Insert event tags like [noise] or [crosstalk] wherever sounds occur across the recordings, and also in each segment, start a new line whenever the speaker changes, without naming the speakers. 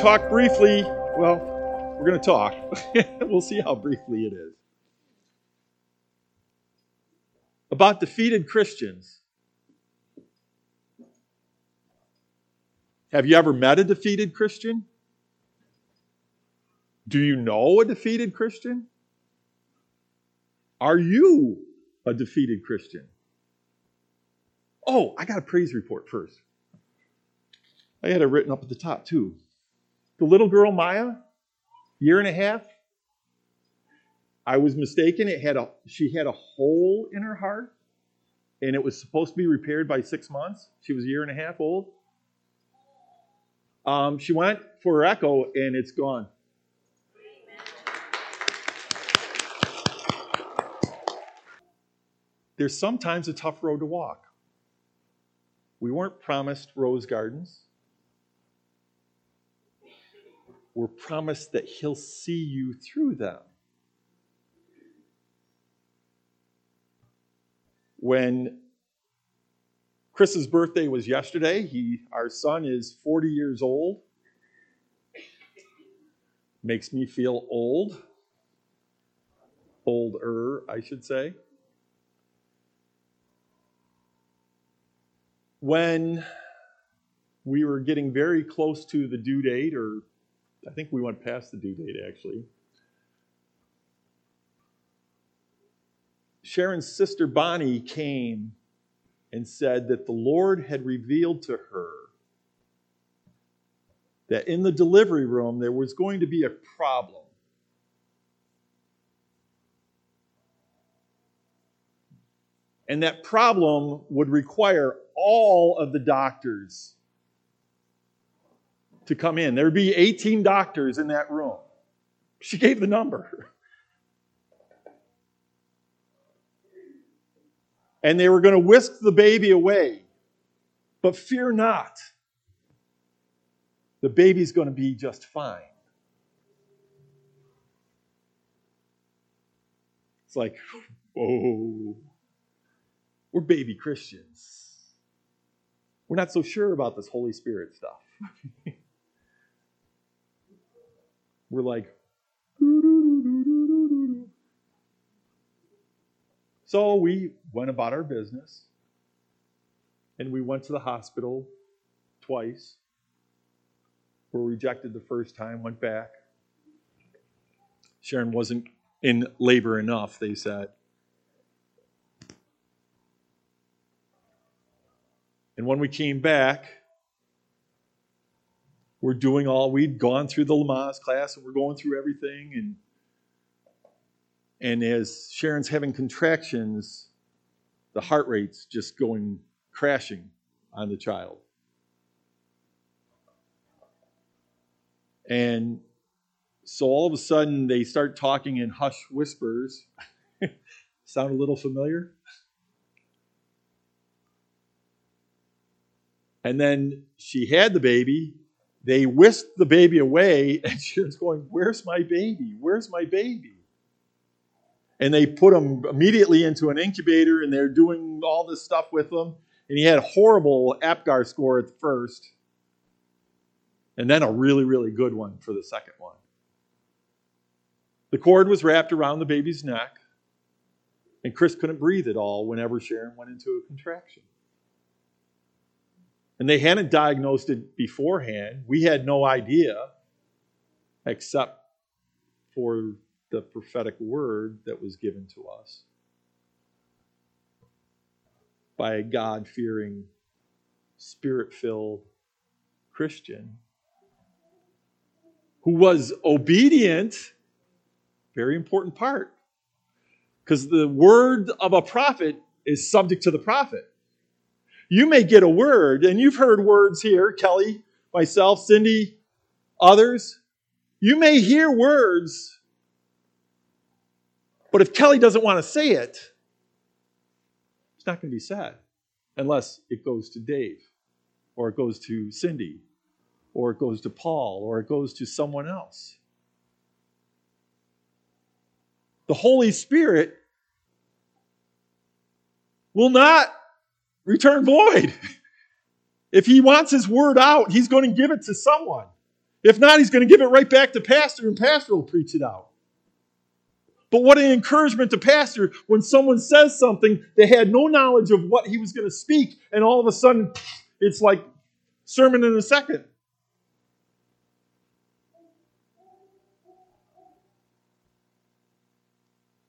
talk briefly. Well, we're going to talk. [laughs] we'll see how briefly it is. About defeated Christians. Have you ever met a defeated Christian? Do you know a defeated Christian? Are you a defeated Christian? Oh, I got a praise report first. I had it written up at the top too. The little girl Maya, year and a half. I was mistaken. It had a she had a hole in her heart, and it was supposed to be repaired by six months. She was a year and a half old. Um, she went for her echo, and it's gone. There's sometimes a tough road to walk. We weren't promised rose gardens. We're promised that He'll see you through them. When Chris's birthday was yesterday, he, our son is 40 years old. Makes me feel old. Older, I should say. When we were getting very close to the due date, or I think we went past the due date actually. Sharon's sister Bonnie came and said that the Lord had revealed to her that in the delivery room there was going to be a problem. And that problem would require all of the doctors to come in. There would be 18 doctors in that room. She gave the number. And they were going to whisk the baby away. But fear not. The baby's going to be just fine. It's like, whoa. We're baby Christians. We're not so sure about this Holy Spirit stuff. [laughs] We're like, so we went about our business and we went to the hospital twice. Were rejected the first time, went back. Sharon wasn't in labor enough, they said. And when we came back, we're doing all we'd gone through the Lamaze class and we're going through everything and and as Sharon's having contractions, the heart rate's just going crashing on the child. And so all of a sudden they start talking in hush whispers. [laughs] Sound a little familiar? And then she had the baby, they whisked the baby away, [laughs] and she was going, Where's my baby? Where's my baby? And they put him immediately into an incubator, and they're doing all this stuff with him. And he had a horrible APGAR score at first, and then a really, really good one for the second one. The cord was wrapped around the baby's neck, and Chris couldn't breathe at all whenever Sharon went into a contraction and they hadn't diagnosed it beforehand. We had no idea except for the prophetic word that was given to us by a God fearing, spirit filled Christian who was obedient. Very important part. Because the word of a prophet is subject to the prophet you may get a word, and you've heard words here, Kelly, myself, Cindy, others. You may hear words, but if Kelly doesn't want to say it, it's not going to be said unless it goes to Dave, or it goes to Cindy, or it goes to Paul, or it goes to someone else. The Holy Spirit will not return void. If he wants his word out, he's going to give it to someone. If not, he's going to give it right back to pastor, and pastor will preach it out. But what an encouragement to pastor when someone says something they had no knowledge of what he was going to speak, and all of a sudden it's like sermon in a second.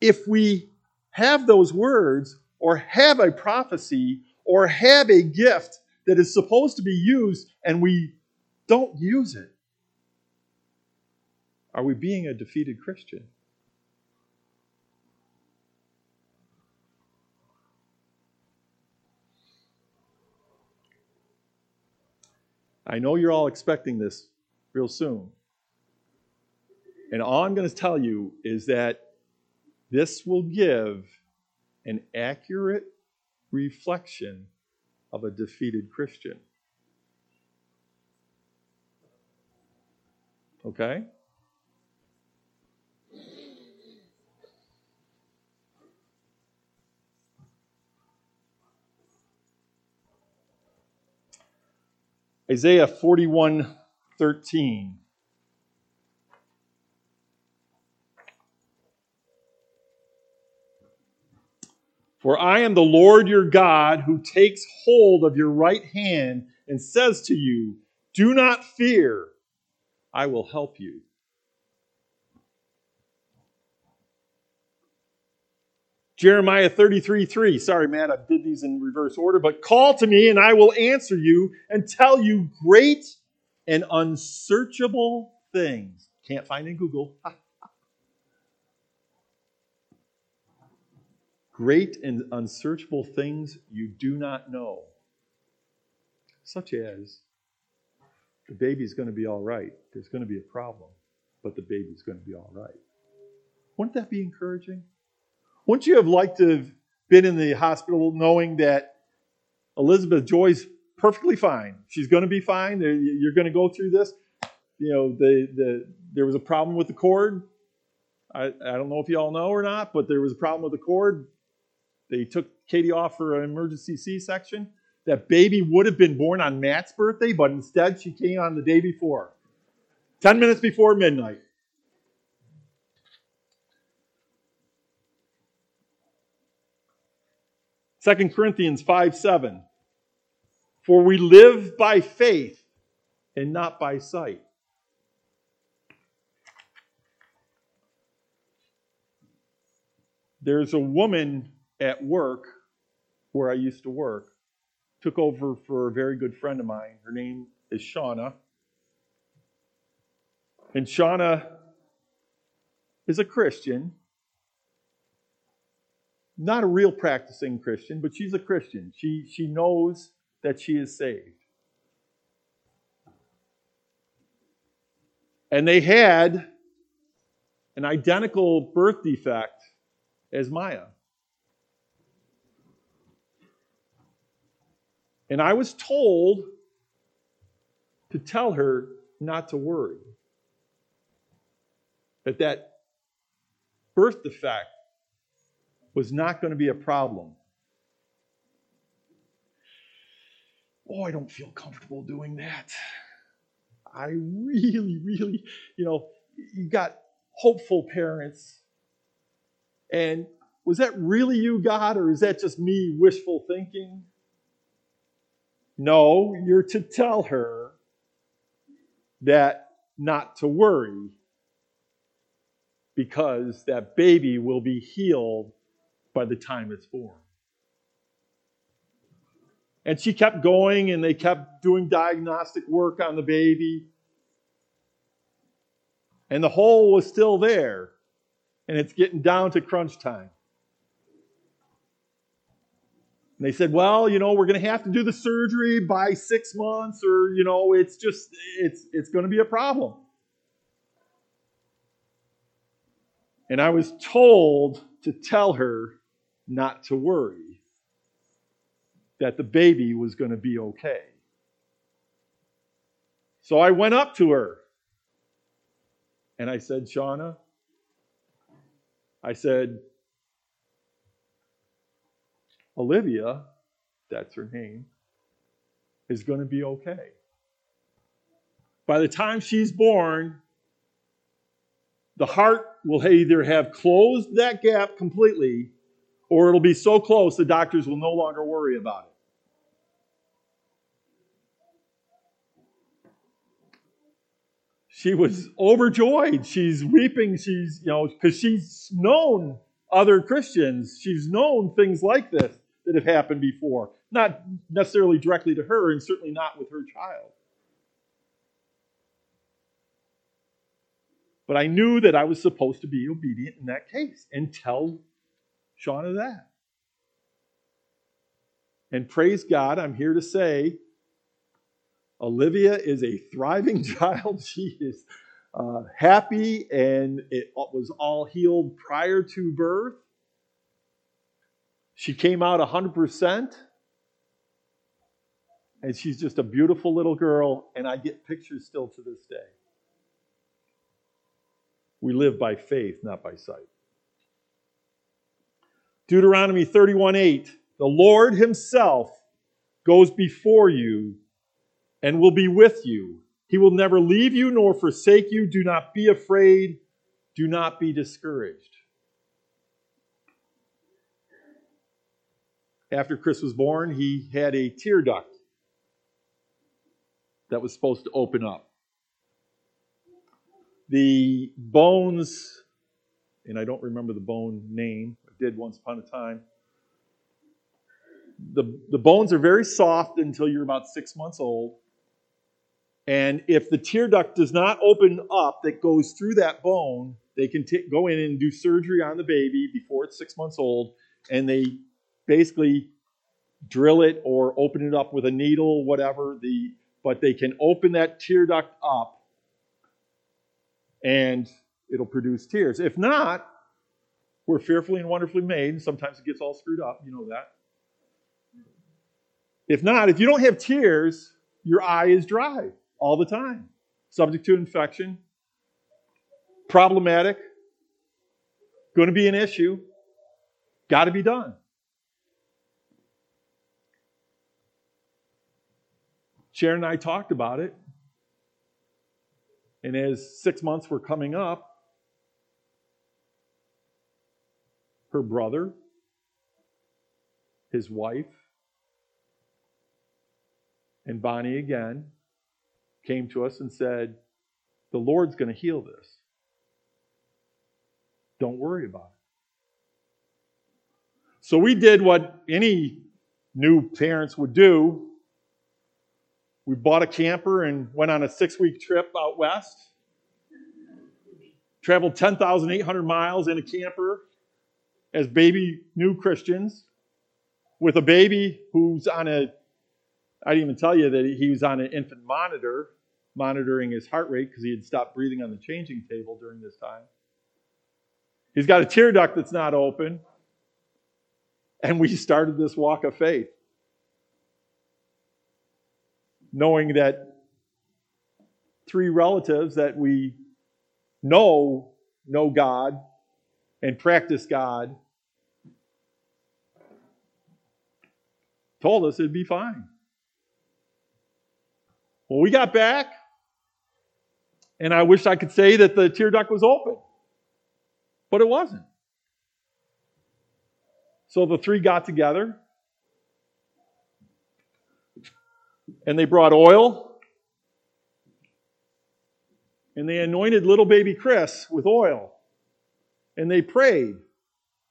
If we have those words, or have a prophecy, or have a gift that is supposed to be used, and we don't use it, are we being a defeated Christian? I know you're all expecting this real soon. And all I'm going to tell you is that this will give an accurate reflection of a defeated Christian. Okay? Isaiah 41 13. For I am the Lord your God who takes hold of your right hand and says to you, Do not fear, I will help you. Jeremiah 33 3. Sorry, Matt, I did these in reverse order, but call to me and I will answer you and tell you great and unsearchable things. Can't find in Google. Great and unsearchable things you do not know, such as the baby's going to be all right. There's going to be a problem, but the baby's going to be all right. Wouldn't that be encouraging? Wouldn't you have liked to have been in the hospital knowing that Elizabeth Joy's perfectly fine? She's going to be fine. You're going to go through this. You know, the, the, there was a problem with the cord. I, I don't know if you all know or not, but there was a problem with the cord. They took Katie off for an emergency C section. That baby would have been born on Matt's birthday, but instead she came on the day before, 10 minutes before midnight. Second Corinthians 5 7. For we live by faith and not by sight. There's a woman at work where I used to work, took over for a very good friend of mine. Her name is Shauna. And Shauna is a Christian, not a real practicing Christian, but she's a Christian. She, she knows that she is saved. And they had an identical birth defect as Maya. And I was told to tell her not to worry. That that birth defect was not going to be a problem. Oh, I don't feel comfortable doing that. I really, really, you know, you got hopeful parents. And was that really you, God, or is that just me wishful thinking? No, you're to tell her that not to worry because that baby will be healed by the time it's born. And she kept going, and they kept doing diagnostic work on the baby. And the hole was still there, and it's getting down to crunch time. And they said, well, you know, we're going to have to do the surgery by six months, or, you know, it's just, it's, it's going to be a problem. And I was told to tell her not to worry, that the baby was going to be okay. So I went up to her and I said, Shauna, I said, Olivia, that's her name, is going to be okay. by the time she's born, the heart will either have closed that gap completely or it'll be so close the doctors will no longer worry about it. She was overjoyed. She's weeping. She's, you know, because she's known other Christians. She's known things like this that have happened before. Not necessarily directly to her, and certainly not with her child. But I knew that I was supposed to be obedient in that case and tell Shauna that. And praise God, I'm here to say Olivia is a thriving [laughs] child. She is uh, happy and it was all healed prior to birth. She came out 100%. And she's just a beautiful little girl, and I get pictures still to this day. We live by faith, not by sight. Deuteronomy 31 8. The Lord Himself goes before you and will be with you. He will never leave you nor forsake you. Do not be afraid. Do not be discouraged. After Chris was born, he had a tear duct that was supposed to open up. The bones, and I don't remember the bone name, I did once upon a time. The, the bones are very soft until you're about six months old. And if the tear duct does not open up that goes through that bone, they can t- go in and do surgery on the baby before it's six months old, and they basically drill it or open it up with a needle, whatever. The but they can open that tear duct up and it'll produce tears. If not, we're fearfully and wonderfully made, and sometimes it gets all screwed up. You know that. If not, if you don't have tears, your eye is dry all the time, subject to infection, problematic, going to be an issue, got to be done. Sharon and I talked about it. And as six months were coming up, her brother, his wife, and Bonnie again came to us and said, The Lord's going to heal this. Don't worry about it. So we did what any new parents would do we bought a camper and went on a six week trip out west. Traveled 10,800 miles in a camper as baby new Christians with a baby who's on a, I didn't even tell you that he was on an infant monitor, monitoring his heart rate because he had stopped breathing on the changing table during this time. He's got a tear duct that's not open. And we started this walk of faith knowing that three relatives that we know know God and practice God told us it'd be fine. Well, we got back, and I wish I could say that the tear duct was open, but it wasn't. So the three got together And they brought oil. And they anointed little baby Chris with oil. And they prayed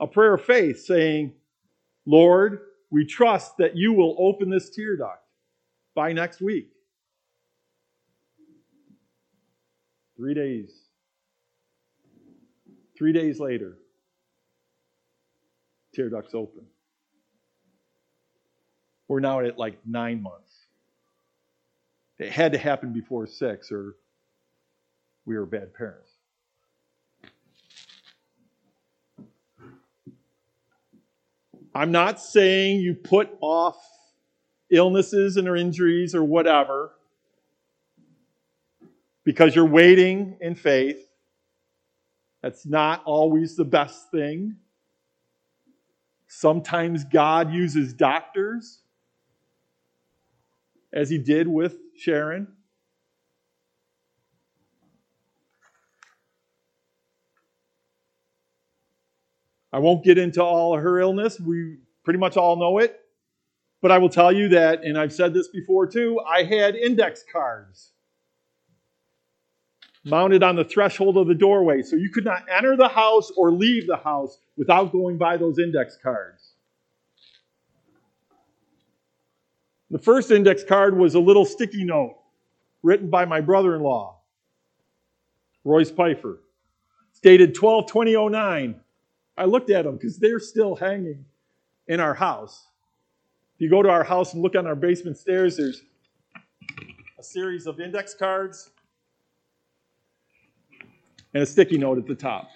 a prayer of faith, saying, Lord, we trust that you will open this tear duct by next week. Three days. Three days later, tear duct's open. We're now at like nine months. It had to happen before six, or we were bad parents. I'm not saying you put off illnesses and or injuries or whatever because you're waiting in faith. That's not always the best thing. Sometimes God uses doctors, as he did with Sharon. I won't get into all of her illness. We pretty much all know it. But I will tell you that, and I've said this before too, I had index cards mounted on the threshold of the doorway. So you could not enter the house or leave the house without going by those index cards. The first index card was a little sticky note written by my brother in law, Royce Pfeiffer, stated 12 2009. I looked at them because they're still hanging in our house. If you go to our house and look on our basement stairs, there's a series of index cards and a sticky note at the top.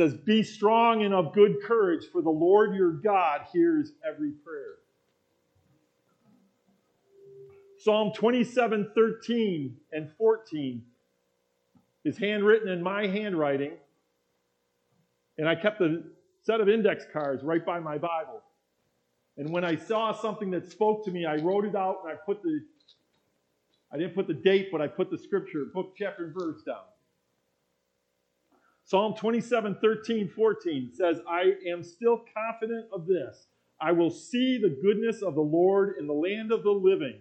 Says, Be strong and of good courage, for the Lord your God hears every prayer. Psalm 27, 13 and 14 is handwritten in my handwriting, and I kept a set of index cards right by my Bible. And when I saw something that spoke to me, I wrote it out and I put the I didn't put the date, but I put the scripture, book, chapter, and verse down. Psalm 27, 13, 14 says, I am still confident of this. I will see the goodness of the Lord in the land of the living.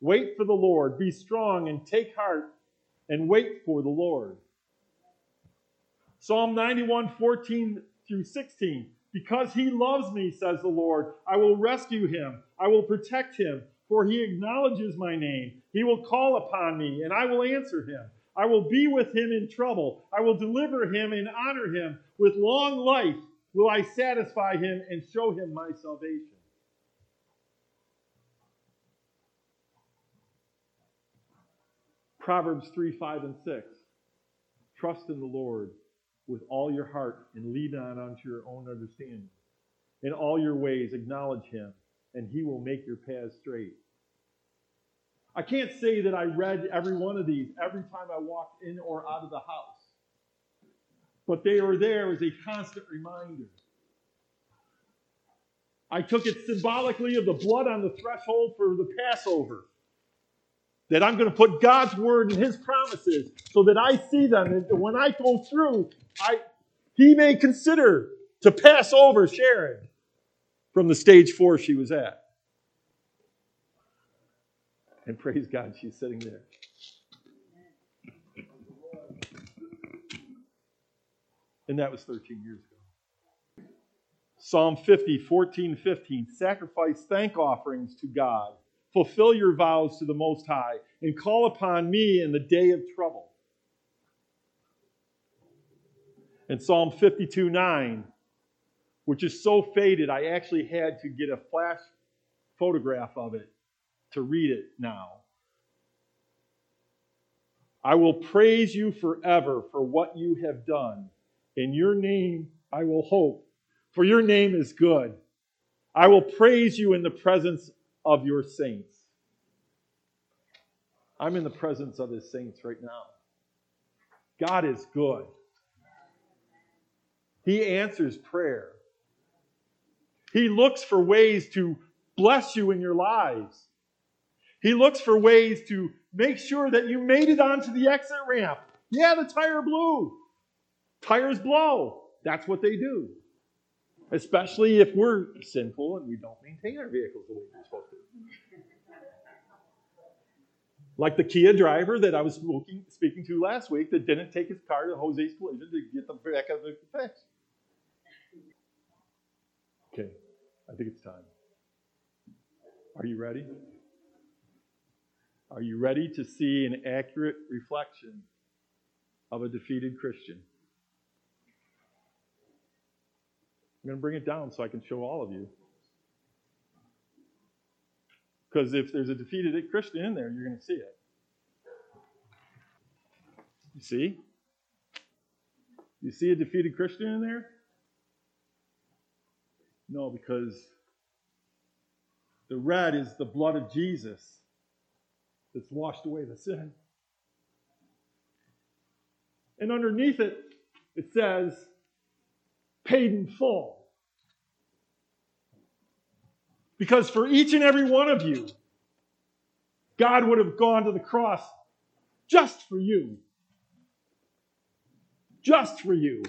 Wait for the Lord. Be strong and take heart and wait for the Lord. Psalm 91, 14 through 16. Because he loves me, says the Lord, I will rescue him. I will protect him for he acknowledges my name. He will call upon me, and I will answer him. I will be with him in trouble. I will deliver him and honor him. With long life will I satisfy him and show him my salvation. Proverbs 3 5 and 6. Trust in the Lord with all your heart and lean not unto your own understanding. In all your ways acknowledge him, and he will make your paths straight. I can't say that I read every one of these every time I walked in or out of the house, but they are there as a constant reminder. I took it symbolically of the blood on the threshold for the Passover. That I'm going to put God's word and his promises so that I see them. And when I go through, I, he may consider to pass over Sharon from the stage four she was at. And praise God, she's sitting there. And that was 13 years ago. Psalm 50, 14, 15. Sacrifice thank offerings to God. Fulfill your vows to the Most High, and call upon me in the day of trouble. And Psalm 52, 9 which is so faded, I actually had to get a flash photograph of it to read it now. I will praise you forever for what you have done. In your name I will hope, for your name is good. I will praise you in the presence of your saints. I'm in the presence of his saints right now. God is good. He answers prayer. He looks for ways to bless you in your lives. He looks for ways to make sure that you made it onto the exit ramp. Yeah, the tire blew. Tires blow. That's what they do. Especially if we're sinful and we don't maintain our vehicles the way we're supposed to. Like the Kia driver that I was speaking to last week that didn't take his car to Jose's collision to get the back of the fix. Okay, I think it's time. Are you ready? Are you ready to see an accurate reflection of a defeated Christian? I'm going to bring it down so I can show all of you. Because if there's a defeated Christian in there, you're going to see it. You see? You see a defeated Christian in there? No, because the red is the blood of Jesus that's washed away the sin. And underneath it, it says, paid in full. Because for each and every one of you, God would have gone to the cross just for you. just for you.